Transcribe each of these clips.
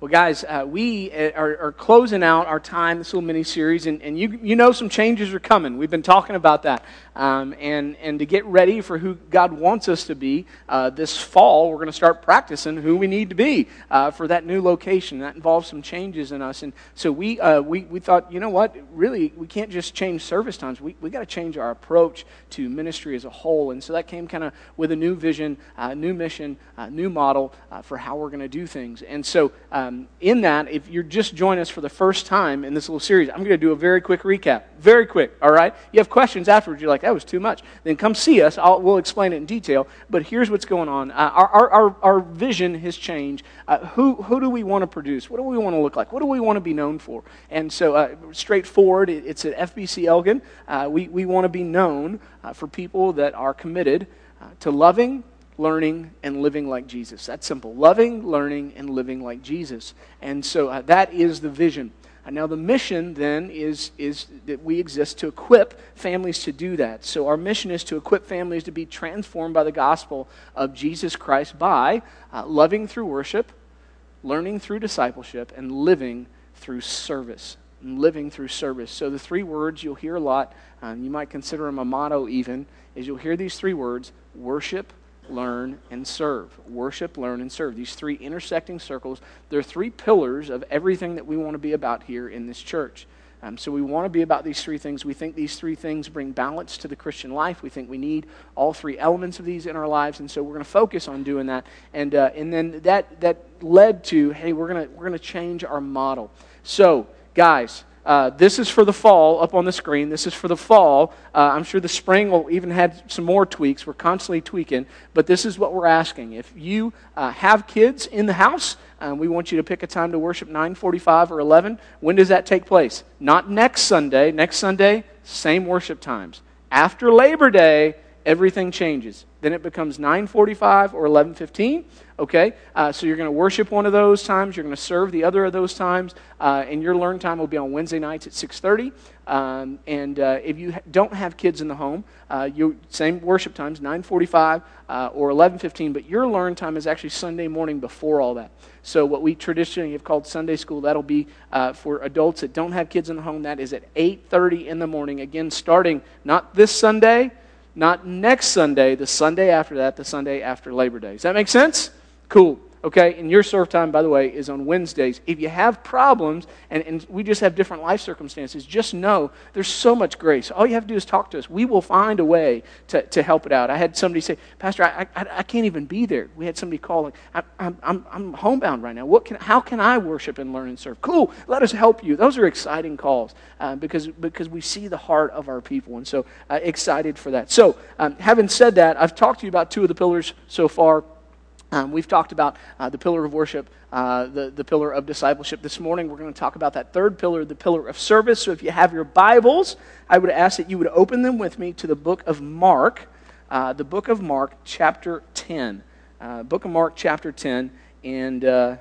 Well, guys, uh, we uh, are, are, closing out our time, this little mini series, and, and you, you know some changes are coming. We've been talking about that. Um, and, and to get ready for who God wants us to be uh, this fall, we're going to start practicing who we need to be uh, for that new location. That involves some changes in us. And so we, uh, we, we thought, you know what? Really, we can't just change service times. We, we got to change our approach to ministry as a whole. And so that came kind of with a new vision, uh, new mission, a new model for how we're going to do things. And so, um, in that, if you're just joining us for the first time in this little series, I'm going to do a very quick recap. Very quick, all right? You have questions afterwards, you're like, that was too much. Then come see us. I'll, we'll explain it in detail. But here's what's going on uh, our, our, our, our, vision has changed. Uh, who, who do we want to produce? What do we want to look like? What do we want to be known for? And so, uh, straightforward, it, it's at FBC Elgin. Uh, we, we want to be known uh, for people that are committed uh, to loving, learning, and living like Jesus. That's simple. Loving, learning, and living like Jesus. And so uh, that is the vision. And now, the mission then is, is that we exist to equip families to do that. So, our mission is to equip families to be transformed by the gospel of Jesus Christ by uh, loving through worship, learning through discipleship, and living through service. Living through service. So, the three words you'll hear a lot, um, you might consider them a motto even, is you'll hear these three words worship, learn, and serve. Worship, learn, and serve. These three intersecting circles, they're three pillars of everything that we want to be about here in this church. Um, so we want to be about these three things. We think these three things bring balance to the Christian life. We think we need all three elements of these in our lives, and so we're going to focus on doing that. And uh, and then that that led to hey, we're gonna we're gonna change our model. So guys, uh, this is for the fall up on the screen. This is for the fall. Uh, I'm sure the spring will even have some more tweaks. We're constantly tweaking, but this is what we're asking. If you uh, have kids in the house, um, we want you to pick a time to worship 9:45 or 11. When does that take place? Not next Sunday. Next Sunday, same worship times. After Labor Day, everything changes. Then it becomes 9:45 or 11:15. Okay, uh, so you're going to worship one of those times. You're going to serve the other of those times, uh, and your learn time will be on Wednesday nights at 6:30. Um, and uh, if you don't have kids in the home, uh, you same worship times 9:45 uh, or 11:15. But your learn time is actually Sunday morning before all that. So what we traditionally have called Sunday school, that'll be uh, for adults that don't have kids in the home. That is at 8:30 in the morning. Again, starting not this Sunday not next Sunday, the Sunday after that, the Sunday after Labor Day. Does that make sense? Cool. Okay, and your serve time, by the way, is on Wednesdays. If you have problems, and, and we just have different life circumstances, just know there's so much grace. All you have to do is talk to us. We will find a way to, to help it out. I had somebody say, Pastor, I, I, I can't even be there. We had somebody calling, I, I'm, I'm, I'm homebound right now. What can, how can I worship and learn and serve? Cool, let us help you. Those are exciting calls uh, because, because we see the heart of our people. And so uh, excited for that. So, um, having said that, I've talked to you about two of the pillars so far. Um, we've talked about uh, the pillar of worship, uh, the, the pillar of discipleship. This morning, we're going to talk about that third pillar, the pillar of service. So, if you have your Bibles, I would ask that you would open them with me to the book of Mark, uh, the book of Mark, chapter 10. Uh, book of Mark, chapter 10. And uh,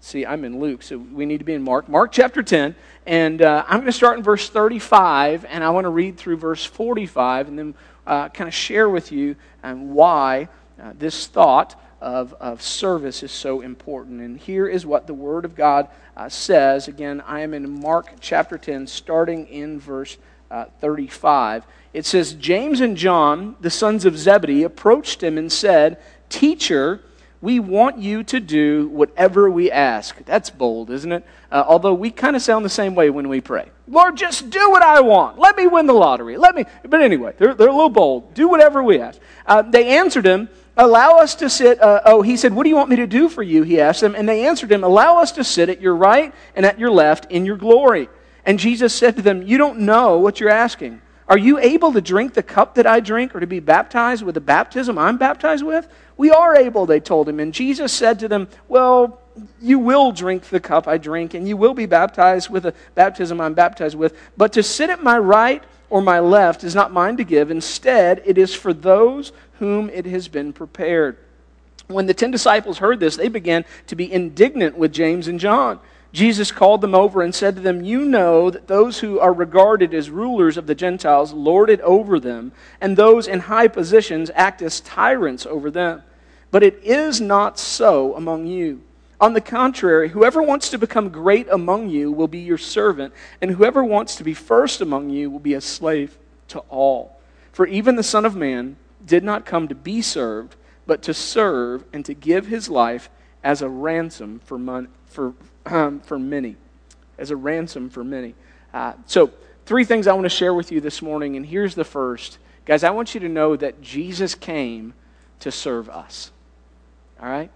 see, I'm in Luke, so we need to be in Mark. Mark, chapter 10. And uh, I'm going to start in verse 35, and I want to read through verse 45 and then kind of share with you um, why this thought of, of service is so important. And here is what the Word of God uh, says. Again, I am in Mark chapter 10, starting in verse uh, 35. It says, James and John, the sons of Zebedee, approached him and said, Teacher, we want you to do whatever we ask. That's bold, isn't it? Uh, although we kind of sound the same way when we pray. Lord, just do what I want. Let me win the lottery. Let me. But anyway, they're, they're a little bold. Do whatever we ask. Uh, they answered him, Allow us to sit. Uh, oh, he said, What do you want me to do for you? He asked them. And they answered him, Allow us to sit at your right and at your left in your glory. And Jesus said to them, You don't know what you're asking. Are you able to drink the cup that I drink or to be baptized with the baptism I'm baptized with? We are able, they told him. And Jesus said to them, Well, you will drink the cup I drink, and you will be baptized with the baptism I'm baptized with. But to sit at my right or my left is not mine to give. Instead, it is for those whom it has been prepared. When the ten disciples heard this, they began to be indignant with James and John. Jesus called them over and said to them, You know that those who are regarded as rulers of the Gentiles lord it over them, and those in high positions act as tyrants over them. But it is not so among you. On the contrary, whoever wants to become great among you will be your servant, and whoever wants to be first among you will be a slave to all. For even the Son of Man did not come to be served, but to serve and to give his life as a ransom for, mon- for, um, for many. As a ransom for many. Uh, so, three things I want to share with you this morning, and here's the first. Guys, I want you to know that Jesus came to serve us. All right?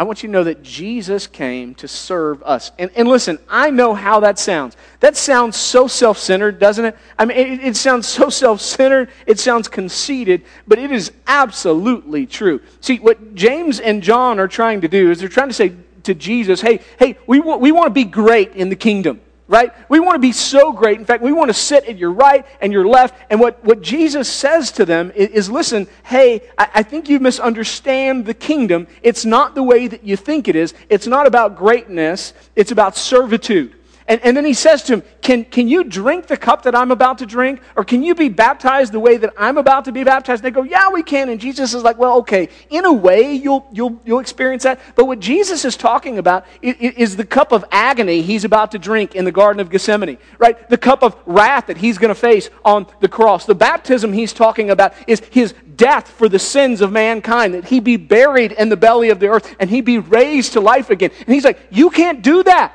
I want you to know that Jesus came to serve us. And, and listen, I know how that sounds. That sounds so self centered, doesn't it? I mean, it, it sounds so self centered, it sounds conceited, but it is absolutely true. See, what James and John are trying to do is they're trying to say to Jesus, hey, hey, we, we want to be great in the kingdom right? We want to be so great. In fact, we want to sit at your right and your left. And what, what Jesus says to them is, is listen, hey, I, I, think you misunderstand the kingdom. It's not the way that you think it is. It's not about greatness, it's about servitude. And, and then he says to him, can, can you drink the cup that I'm about to drink? Or can you be baptized the way that I'm about to be baptized? And they go, Yeah, we can. And Jesus is like, Well, okay, in a way, you'll, you'll, you'll experience that. But what Jesus is talking about is the cup of agony he's about to drink in the Garden of Gethsemane, right? The cup of wrath that he's going to face on the cross. The baptism he's talking about is his death for the sins of mankind, that he be buried in the belly of the earth and he be raised to life again. And he's like, You can't do that.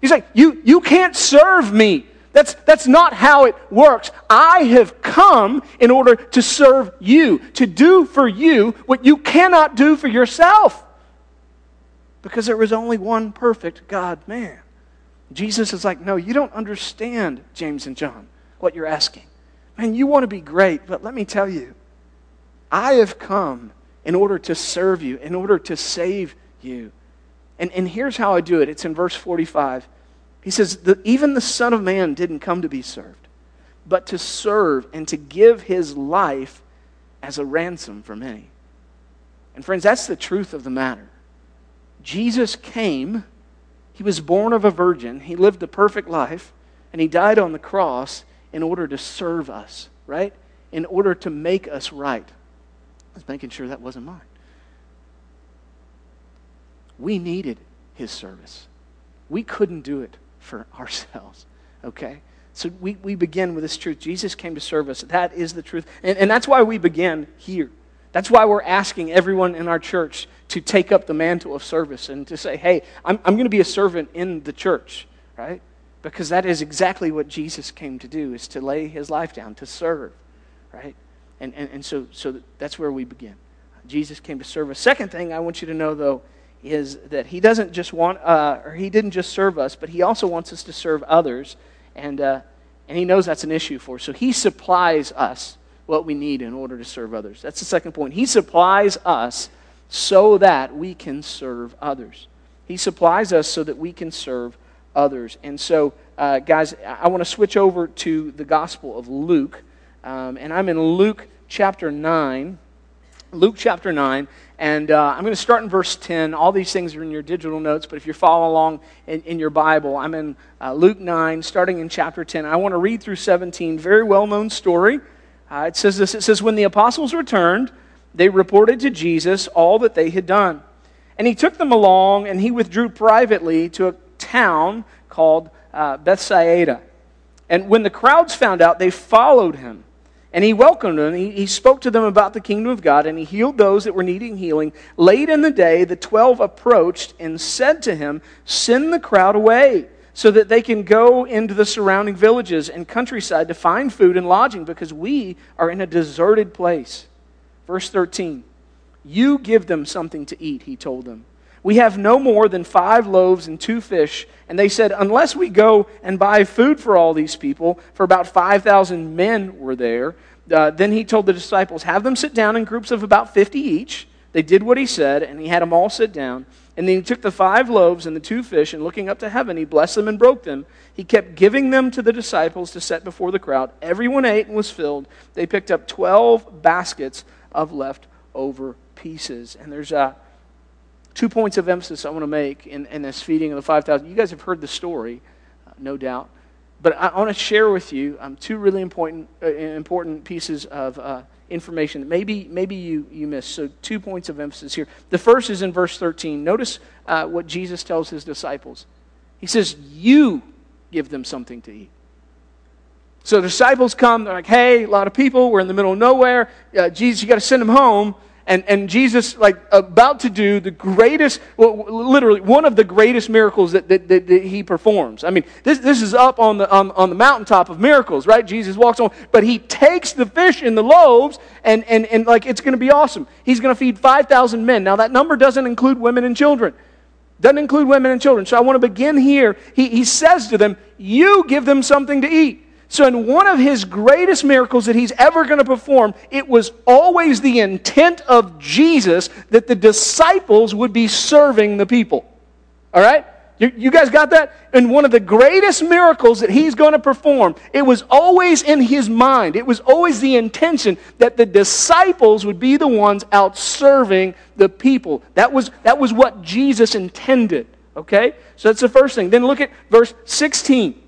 He's like, you, you can't serve me. That's, that's not how it works. I have come in order to serve you, to do for you what you cannot do for yourself. Because there was only one perfect God man. Jesus is like, no, you don't understand, James and John, what you're asking. Man, you want to be great, but let me tell you, I have come in order to serve you, in order to save you. And, and here's how I do it it's in verse 45. He says, Even the Son of Man didn't come to be served, but to serve and to give his life as a ransom for many. And friends, that's the truth of the matter. Jesus came, he was born of a virgin, he lived a perfect life, and he died on the cross in order to serve us, right? In order to make us right. I was making sure that wasn't mine. We needed his service. We couldn't do it for ourselves. Okay? So we, we begin with this truth. Jesus came to serve us. That is the truth. And, and that's why we begin here. That's why we're asking everyone in our church to take up the mantle of service and to say, hey, I'm, I'm going to be a servant in the church, right? Because that is exactly what Jesus came to do, is to lay his life down, to serve, right? And, and, and so, so that's where we begin. Jesus came to serve us. Second thing I want you to know, though, is that he doesn't just want, uh, or he didn't just serve us, but he also wants us to serve others. And, uh, and he knows that's an issue for us. So he supplies us what we need in order to serve others. That's the second point. He supplies us so that we can serve others. He supplies us so that we can serve others. And so, uh, guys, I want to switch over to the Gospel of Luke. Um, and I'm in Luke chapter 9. Luke chapter 9. And uh, I'm going to start in verse 10. All these things are in your digital notes, but if you're following along in, in your Bible, I'm in uh, Luke 9, starting in chapter 10. I want to read through 17. Very well known story. Uh, it says this It says, When the apostles returned, they reported to Jesus all that they had done. And he took them along, and he withdrew privately to a town called uh, Bethsaida. And when the crowds found out, they followed him. And he welcomed them. He, he spoke to them about the kingdom of God, and he healed those that were needing healing. Late in the day, the twelve approached and said to him, Send the crowd away so that they can go into the surrounding villages and countryside to find food and lodging because we are in a deserted place. Verse 13 You give them something to eat, he told them. We have no more than five loaves and two fish. And they said, Unless we go and buy food for all these people, for about 5,000 men were there. Uh, then he told the disciples, Have them sit down in groups of about 50 each. They did what he said, and he had them all sit down. And then he took the five loaves and the two fish, and looking up to heaven, he blessed them and broke them. He kept giving them to the disciples to set before the crowd. Everyone ate and was filled. They picked up 12 baskets of leftover pieces. And there's a two points of emphasis I want to make in, in this feeding of the 5,000. You guys have heard the story, uh, no doubt. But I, want to share with you um, two really important, uh, important pieces of uh, information that maybe, maybe you, you missed. So, two points of emphasis here. The first is in verse 13. Notice uh, what Jesus tells his disciples. He says, You give them something to eat. So the disciples come, they're like, hey, a lot of people, we're in the middle of nowhere. Uh, Jesus, you got to send them home. And, and Jesus, like, about to do the greatest, well, literally, one of the greatest miracles that, that, that, that, he performs. I mean, this, this is up on the, on, on the mountaintop of miracles, right? Jesus walks on, but he takes the fish and the loaves, and, and, and like, it's going to be awesome. He's going to feed 5,000 men. Now, that number doesn't include women and children. Doesn't include women and children. So I want to begin here. He, he says to them, You give them something to eat. So, in one of his greatest miracles that he's ever going to perform, it was always the intent of Jesus that the disciples would be serving the people. All right? You, you guys got that? In one of the greatest miracles that he's going to perform, it was always in his mind. It was always the intention that the disciples would be the ones out serving the people. That was, that was what Jesus intended. Okay? So that's the first thing. Then look at verse 16.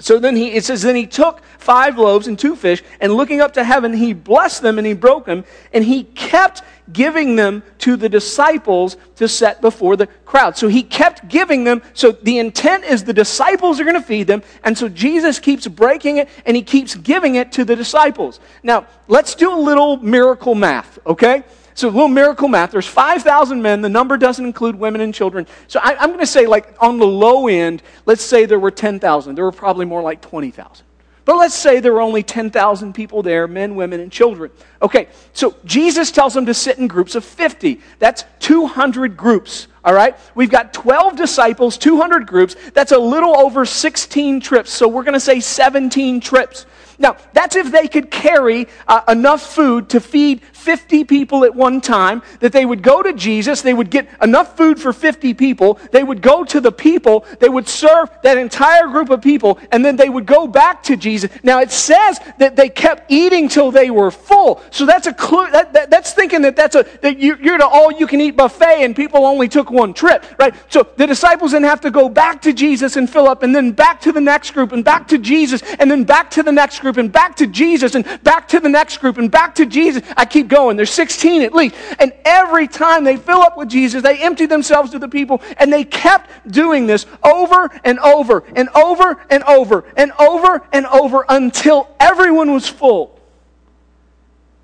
So then he, it says, then he took five loaves and two fish, and looking up to heaven, he blessed them and he broke them, and he kept giving them to the disciples to set before the crowd. So he kept giving them. So the intent is the disciples are going to feed them, and so Jesus keeps breaking it and he keeps giving it to the disciples. Now, let's do a little miracle math, okay? So, a little miracle math. There's 5,000 men. The number doesn't include women and children. So, I, am going to say, like, on the low end, let's say there were 10,000. There were probably more like 20,000. But let's say there were only 10,000 people there men, women, and children. Okay, so Jesus tells them to sit in groups of 50. That's 200 groups, all right? We've got 12 disciples, 200 groups. That's a little over 16 trips. So we're going to say 17 trips. Now, that's if they could carry uh, enough food to feed 50 people at one time, that they would go to Jesus, they would get enough food for 50 people, they would go to the people, they would serve that entire group of people, and then they would go back to Jesus. Now, it says that they kept eating till they were full. So that's a clue, that, that, that's thinking that that's a, that you, you're at all you can eat buffet and people only took one trip, right? So the disciples then have to go back to Jesus and fill up, and then back to the next group, and back to Jesus, and then back to the next group, and back to Jesus, and back to the next group, and back to Jesus. I keep going. There's 16 at least. And every time they fill up with Jesus, they empty themselves to the people, and they kept doing this over and over and over and over and over and over until everyone was full.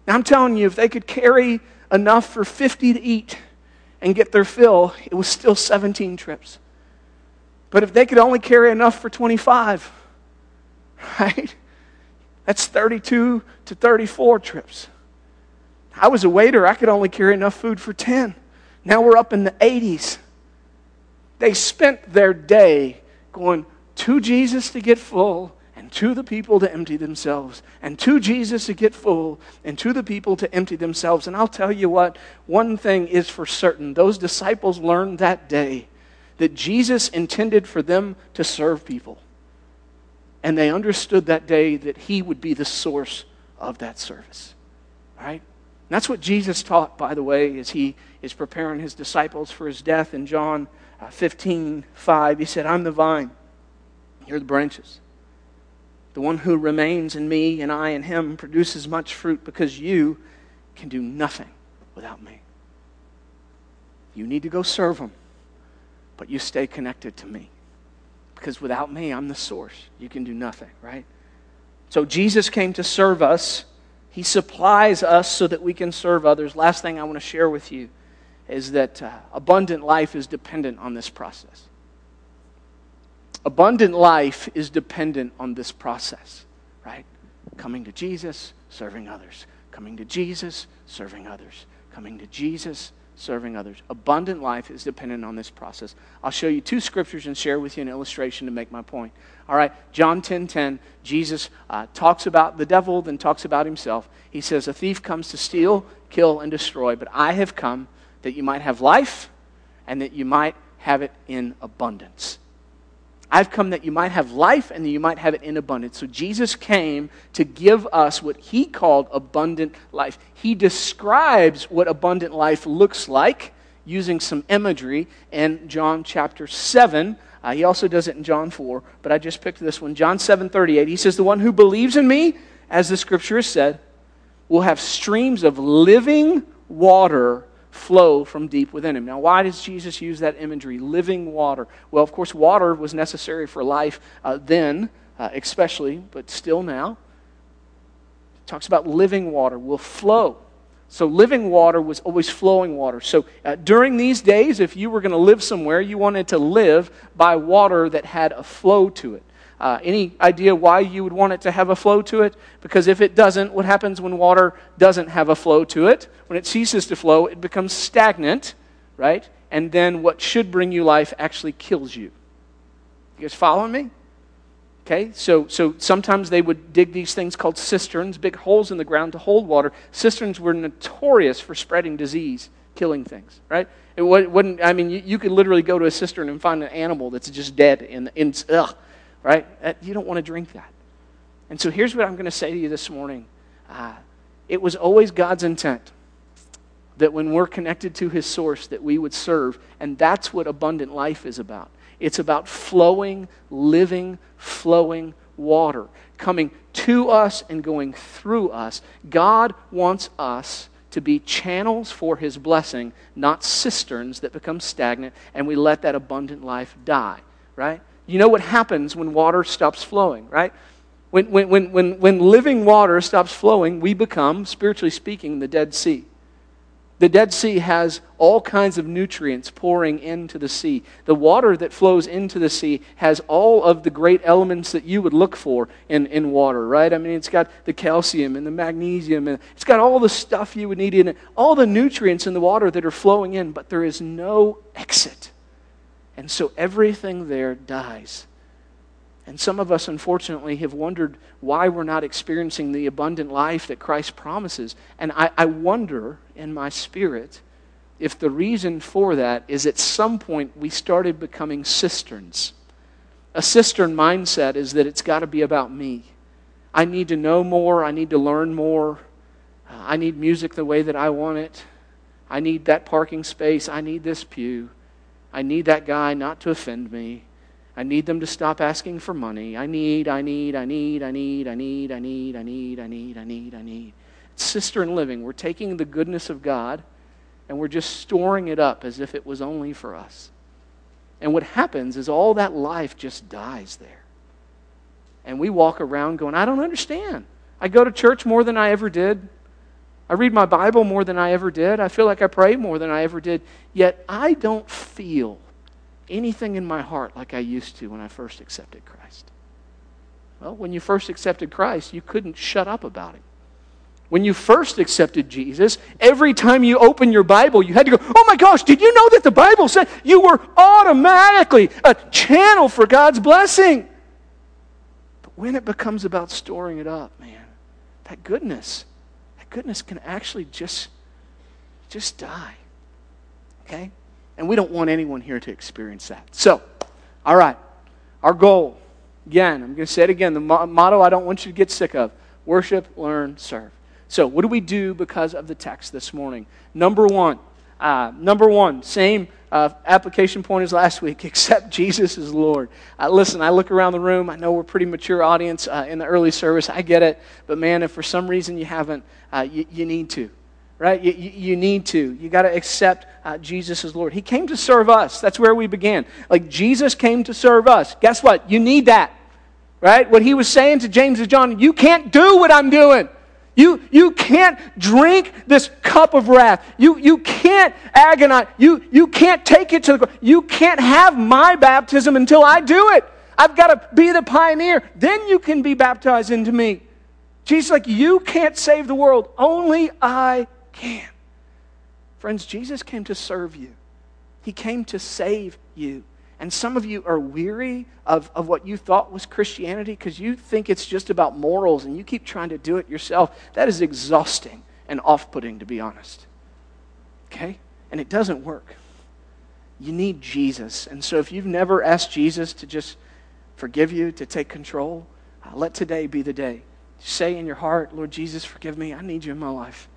Now, I'm telling you, if they could carry enough for 50 to eat and get their fill, it was still 17 trips. But if they could only carry enough for 25, right? That's 32 to 34 trips. I was a waiter, I could only carry enough food for 10. Now we're up in the 80s. They spent their day going to Jesus to get full and to the people to empty themselves, and to Jesus to get full, and to the people to empty themselves. And I'll tell you what, one thing is for certain those disciples learned that day that Jesus intended for them to serve people. And they understood that day that He would be the source of that service. Right? And that's what Jesus taught, by the way, as He is preparing His disciples for His death in John uh, 15 5. He said, I'm the vine, you're the branches. The one who remains in me and I in him produces much fruit because you can do nothing without me. You need to go serve him, but you stay connected to me. Because without me, I'm the source. You can do nothing, right? So Jesus came to serve us. He supplies us so that we can serve others. Last thing I want to share with you is that uh, abundant life is dependent on this process. Abundant life is dependent on this process, right? Coming to Jesus, serving others. Coming to Jesus, serving others. Coming to Jesus, serving others. Abundant life is dependent on this process. I'll show you two scriptures and share with you an illustration to make my point. All right, John 10 10, Jesus uh, talks about the devil, then talks about himself. He says, A thief comes to steal, kill, and destroy, but I have come that you might have life and that you might have it in abundance. I've come that you might have life and that you might have it in abundance. So Jesus came to give us what he called abundant life. He describes what abundant life looks like using some imagery in John chapter 7. Uh, he also does it in John 4, but I just picked this one. John 7 38. He says, The one who believes in me, as the scripture has said, will have streams of living water flow from deep within him. Now, why does Jesus use that imagery, living water? Well, of course, water was necessary for life uh, then, uh, especially, but still now. Talks about living water will flow. So, living water was always flowing water. So, uh, during these days, if you were going to live somewhere, you wanted to live by water that had a flow to it. Uh, any idea why you would want it to have a flow to it? Because if it doesn't, what happens when water doesn't have a flow to it? When it ceases to flow, it becomes stagnant, right? And then what should bring you life actually kills you. You guys following me? Okay, so, so sometimes they would dig these things called cisterns, big holes in the ground to hold water. Cisterns were notorious for spreading disease, killing things, right? It wouldn't, I mean, you, you could literally go to a cistern and find an animal that's just dead in, in ugh, right? You don't want to drink that. And so here's what I'm going to say to you this morning. Uh, it was always God's intent that when we're connected to his source that we would serve and that's what abundant life is about it's about flowing living flowing water coming to us and going through us god wants us to be channels for his blessing not cisterns that become stagnant and we let that abundant life die right you know what happens when water stops flowing, right? When, when, when, when, living water stops flowing, we become, spiritually speaking, the Dead Sea. The Dead Sea has all kinds of nutrients pouring into the sea. The water that flows into the sea has all of the great elements that you would look for in, in water, right? I mean, it's got the calcium and the magnesium, and it's got all the stuff you would need in it, all the nutrients in the water that are flowing in, but there is no exit. And so everything there dies. And some of us, unfortunately, have wondered why we're not experiencing the abundant life that Christ promises. And I, I, wonder in my spirit if the reason for that is at some point we started becoming cisterns. A cistern mindset is that it's got to be about me. I need to know more, I need to learn more, uh, I need music the way that I want it, I need that parking space, I need this pew. I need that guy not to offend me. I need them to stop asking for money. I need, I need, I need, I need, I need, I need, I need, I need, I need, I need. Cistern living. We're taking the goodness of God and we're just storing it up as if it was only for us. And what happens is all that life just dies there. And we walk around going, I don't understand. I go to church more than I ever did. I read my Bible more than I ever did. I feel like I pray more than I ever did. Yet I don't feel anything in my heart like I used to when I first accepted Christ. Well, when you first accepted Christ, you couldn't shut up about Him. When you first accepted Jesus, every time you opened your Bible, you had to go, Oh my gosh, did you know that the Bible said you were automatically a channel for God's blessing? But when it becomes about storing it up, man, that goodness goodness can actually just, just die. Okay? And we don't want anyone here to experience that. So, all right, our goal, again, I'm going to say it again, the motto I don't want you to get sick of worship, learn, serve. So, what do we do because of the text this morning? Number one, uh, number one, same uh, application point as last week, accept Jesus as Lord. Uh, listen, I look around the room. I know we're a pretty mature audience uh, in the early service. I get it. But man, if for some reason you haven't, uh, you, you, need to. Right? You, you need to. You got to accept uh, Jesus as Lord. He came to serve us. That's where we began. Like Jesus came to serve us. Guess what? You need that. Right? What he was saying to James and John, you can't do what I'm doing. You, you can't drink this cup of wrath. You, you can't agonize. You, you can't take it to the You can't have my baptism until I do it. I've got to be the pioneer. Then you can be baptized into me. Jesus like, you can't save the world. Only I can. Friends, Jesus came to serve you. He came to save you. And some of you are weary of, of what you thought was Christianity because you think it's just about morals and you keep trying to do it yourself. That is exhausting and off putting, to be honest. Okay? And it doesn't work. You need Jesus. And so if you've never asked Jesus to just forgive you, to take control, uh, let today be the day. Say in your heart, Lord Jesus, forgive me. I need you in my life.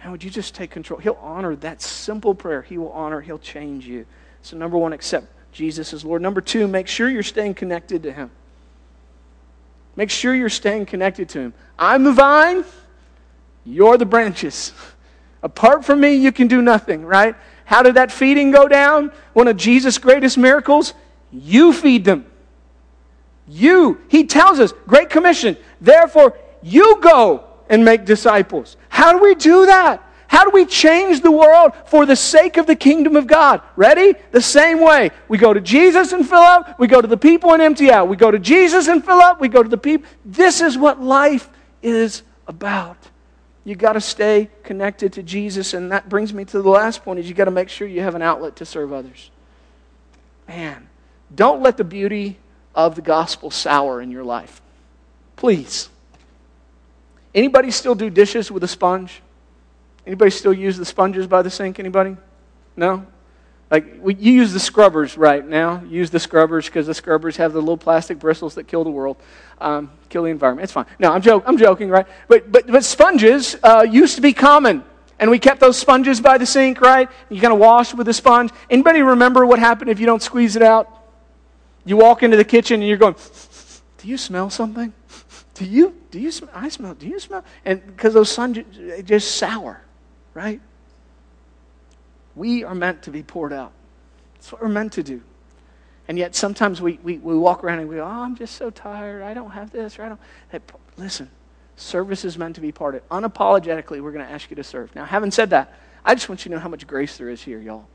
Man, would you just take control? He'll honor that simple prayer. He will honor, He'll change you. So, number one, accept Jesus is Lord. Number two, make sure you're staying connected to Him. Make sure you're staying connected to Him. I'm the vine, You're the branches. Apart from me, you can do nothing, right? How did that feeding go down? One of Jesus' greatest miracles? You feed them. You. He tells us, Great Commission. Therefore, you go and make disciples. How do we do that? How do we change the world for the sake of the kingdom of God? Ready? The same way. We go to Jesus and fill up, we go to the people and empty out. We go to Jesus and fill up, we go to the people. This is what life is about. You got to stay connected to Jesus and that brings me to the last point is you got to make sure you have an outlet to serve others. Man, don't let the beauty of the gospel sour in your life. Please. Anybody still do dishes with a sponge? Anybody still use the sponges by the sink? Anybody? No? Like, we, you use the scrubbers right now. Use the scrubbers because the scrubbers have the little plastic bristles that kill the world, um, kill the environment. It's fine. No, I'm, joke, I'm joking, right? But, but, but sponges uh, used to be common. And we kept those sponges by the sink, right? You kind of wash with a sponge. Anybody remember what happened if you don't squeeze it out? You walk into the kitchen and you're going, Do you smell something? Do you? Do you smell? I smell. Do you smell? And because those sponges just sour right? We are meant to be poured out. That's what we're meant to do. And yet sometimes we, we, we walk around and we go, oh, I'm just so tired. I don't have this. Or I don't. Hey, listen, service is meant to be part of. Unapologetically, we're going to ask you to serve. Now, having said that, I just want you to know how much grace there is here, y'all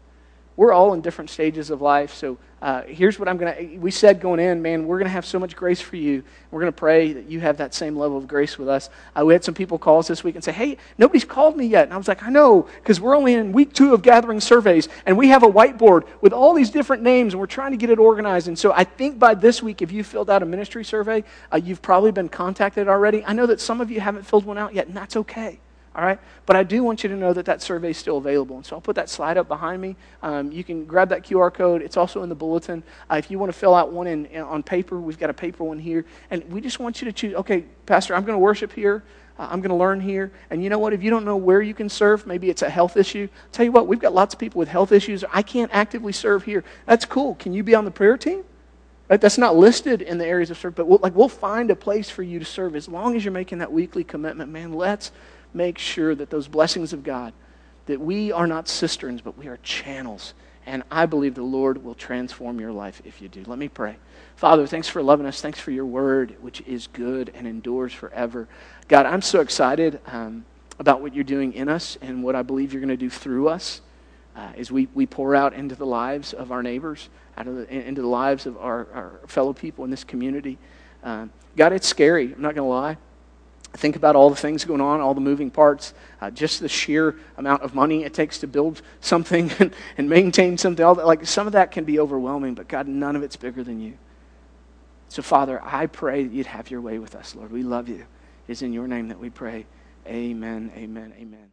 we're all in different stages of life. So uh, here's what I'm going to. We said going in, man, we're going to have so much grace for you. We're going to pray that you have that same level of grace with us. Uh, we had some people call us this week and say, hey, nobody's called me yet. And I was like, I know, because we're only in week two of gathering surveys, and we have a whiteboard with all these different names, and we're trying to get it organized. And so I think by this week, if you filled out a ministry survey, uh, you've probably been contacted already. I know that some of you haven't filled one out yet, and that's okay. All right? But I do want you to know that that survey is still available. And so I'll put that slide up behind me. Um, you can grab that QR code. It's also in the bulletin. Uh, if you want to fill out one in, in, on paper, we've got a paper one here. And we just want you to choose, okay, Pastor, I'm going to worship here. Uh, I'm going to learn here. And you know what? If you don't know where you can serve, maybe it's a health issue. I'll tell you what, we've got lots of people with health issues. I can't actively serve here. That's cool. Can you be on the prayer team? Right? That's not listed in the areas of service, but we'll, like, we'll find a place for you to serve as long as you're making that weekly commitment. Man, let's make sure that those blessings of God, that we are not cisterns, but we are channels. And I believe the Lord will transform your life if you do. Let me pray. Father, thanks for loving us. Thanks for your word, which is good and endures forever. God, I'm so excited um, about what you're doing in us and what I believe you're going to do through us uh, as we, we pour out into the lives of our neighbors, out of the, into the lives of our, our fellow people in this community. Uh, God, it's scary. I'm not going to lie think about all the things going on, all the moving parts, uh, just the sheer amount of money it takes to build something and, and maintain something. All that, like some of that can be overwhelming, but God, none of it's bigger than you. So, Father, I pray that you'd have your way with us, Lord. We love you. It is in your name that we pray. Amen, amen, amen.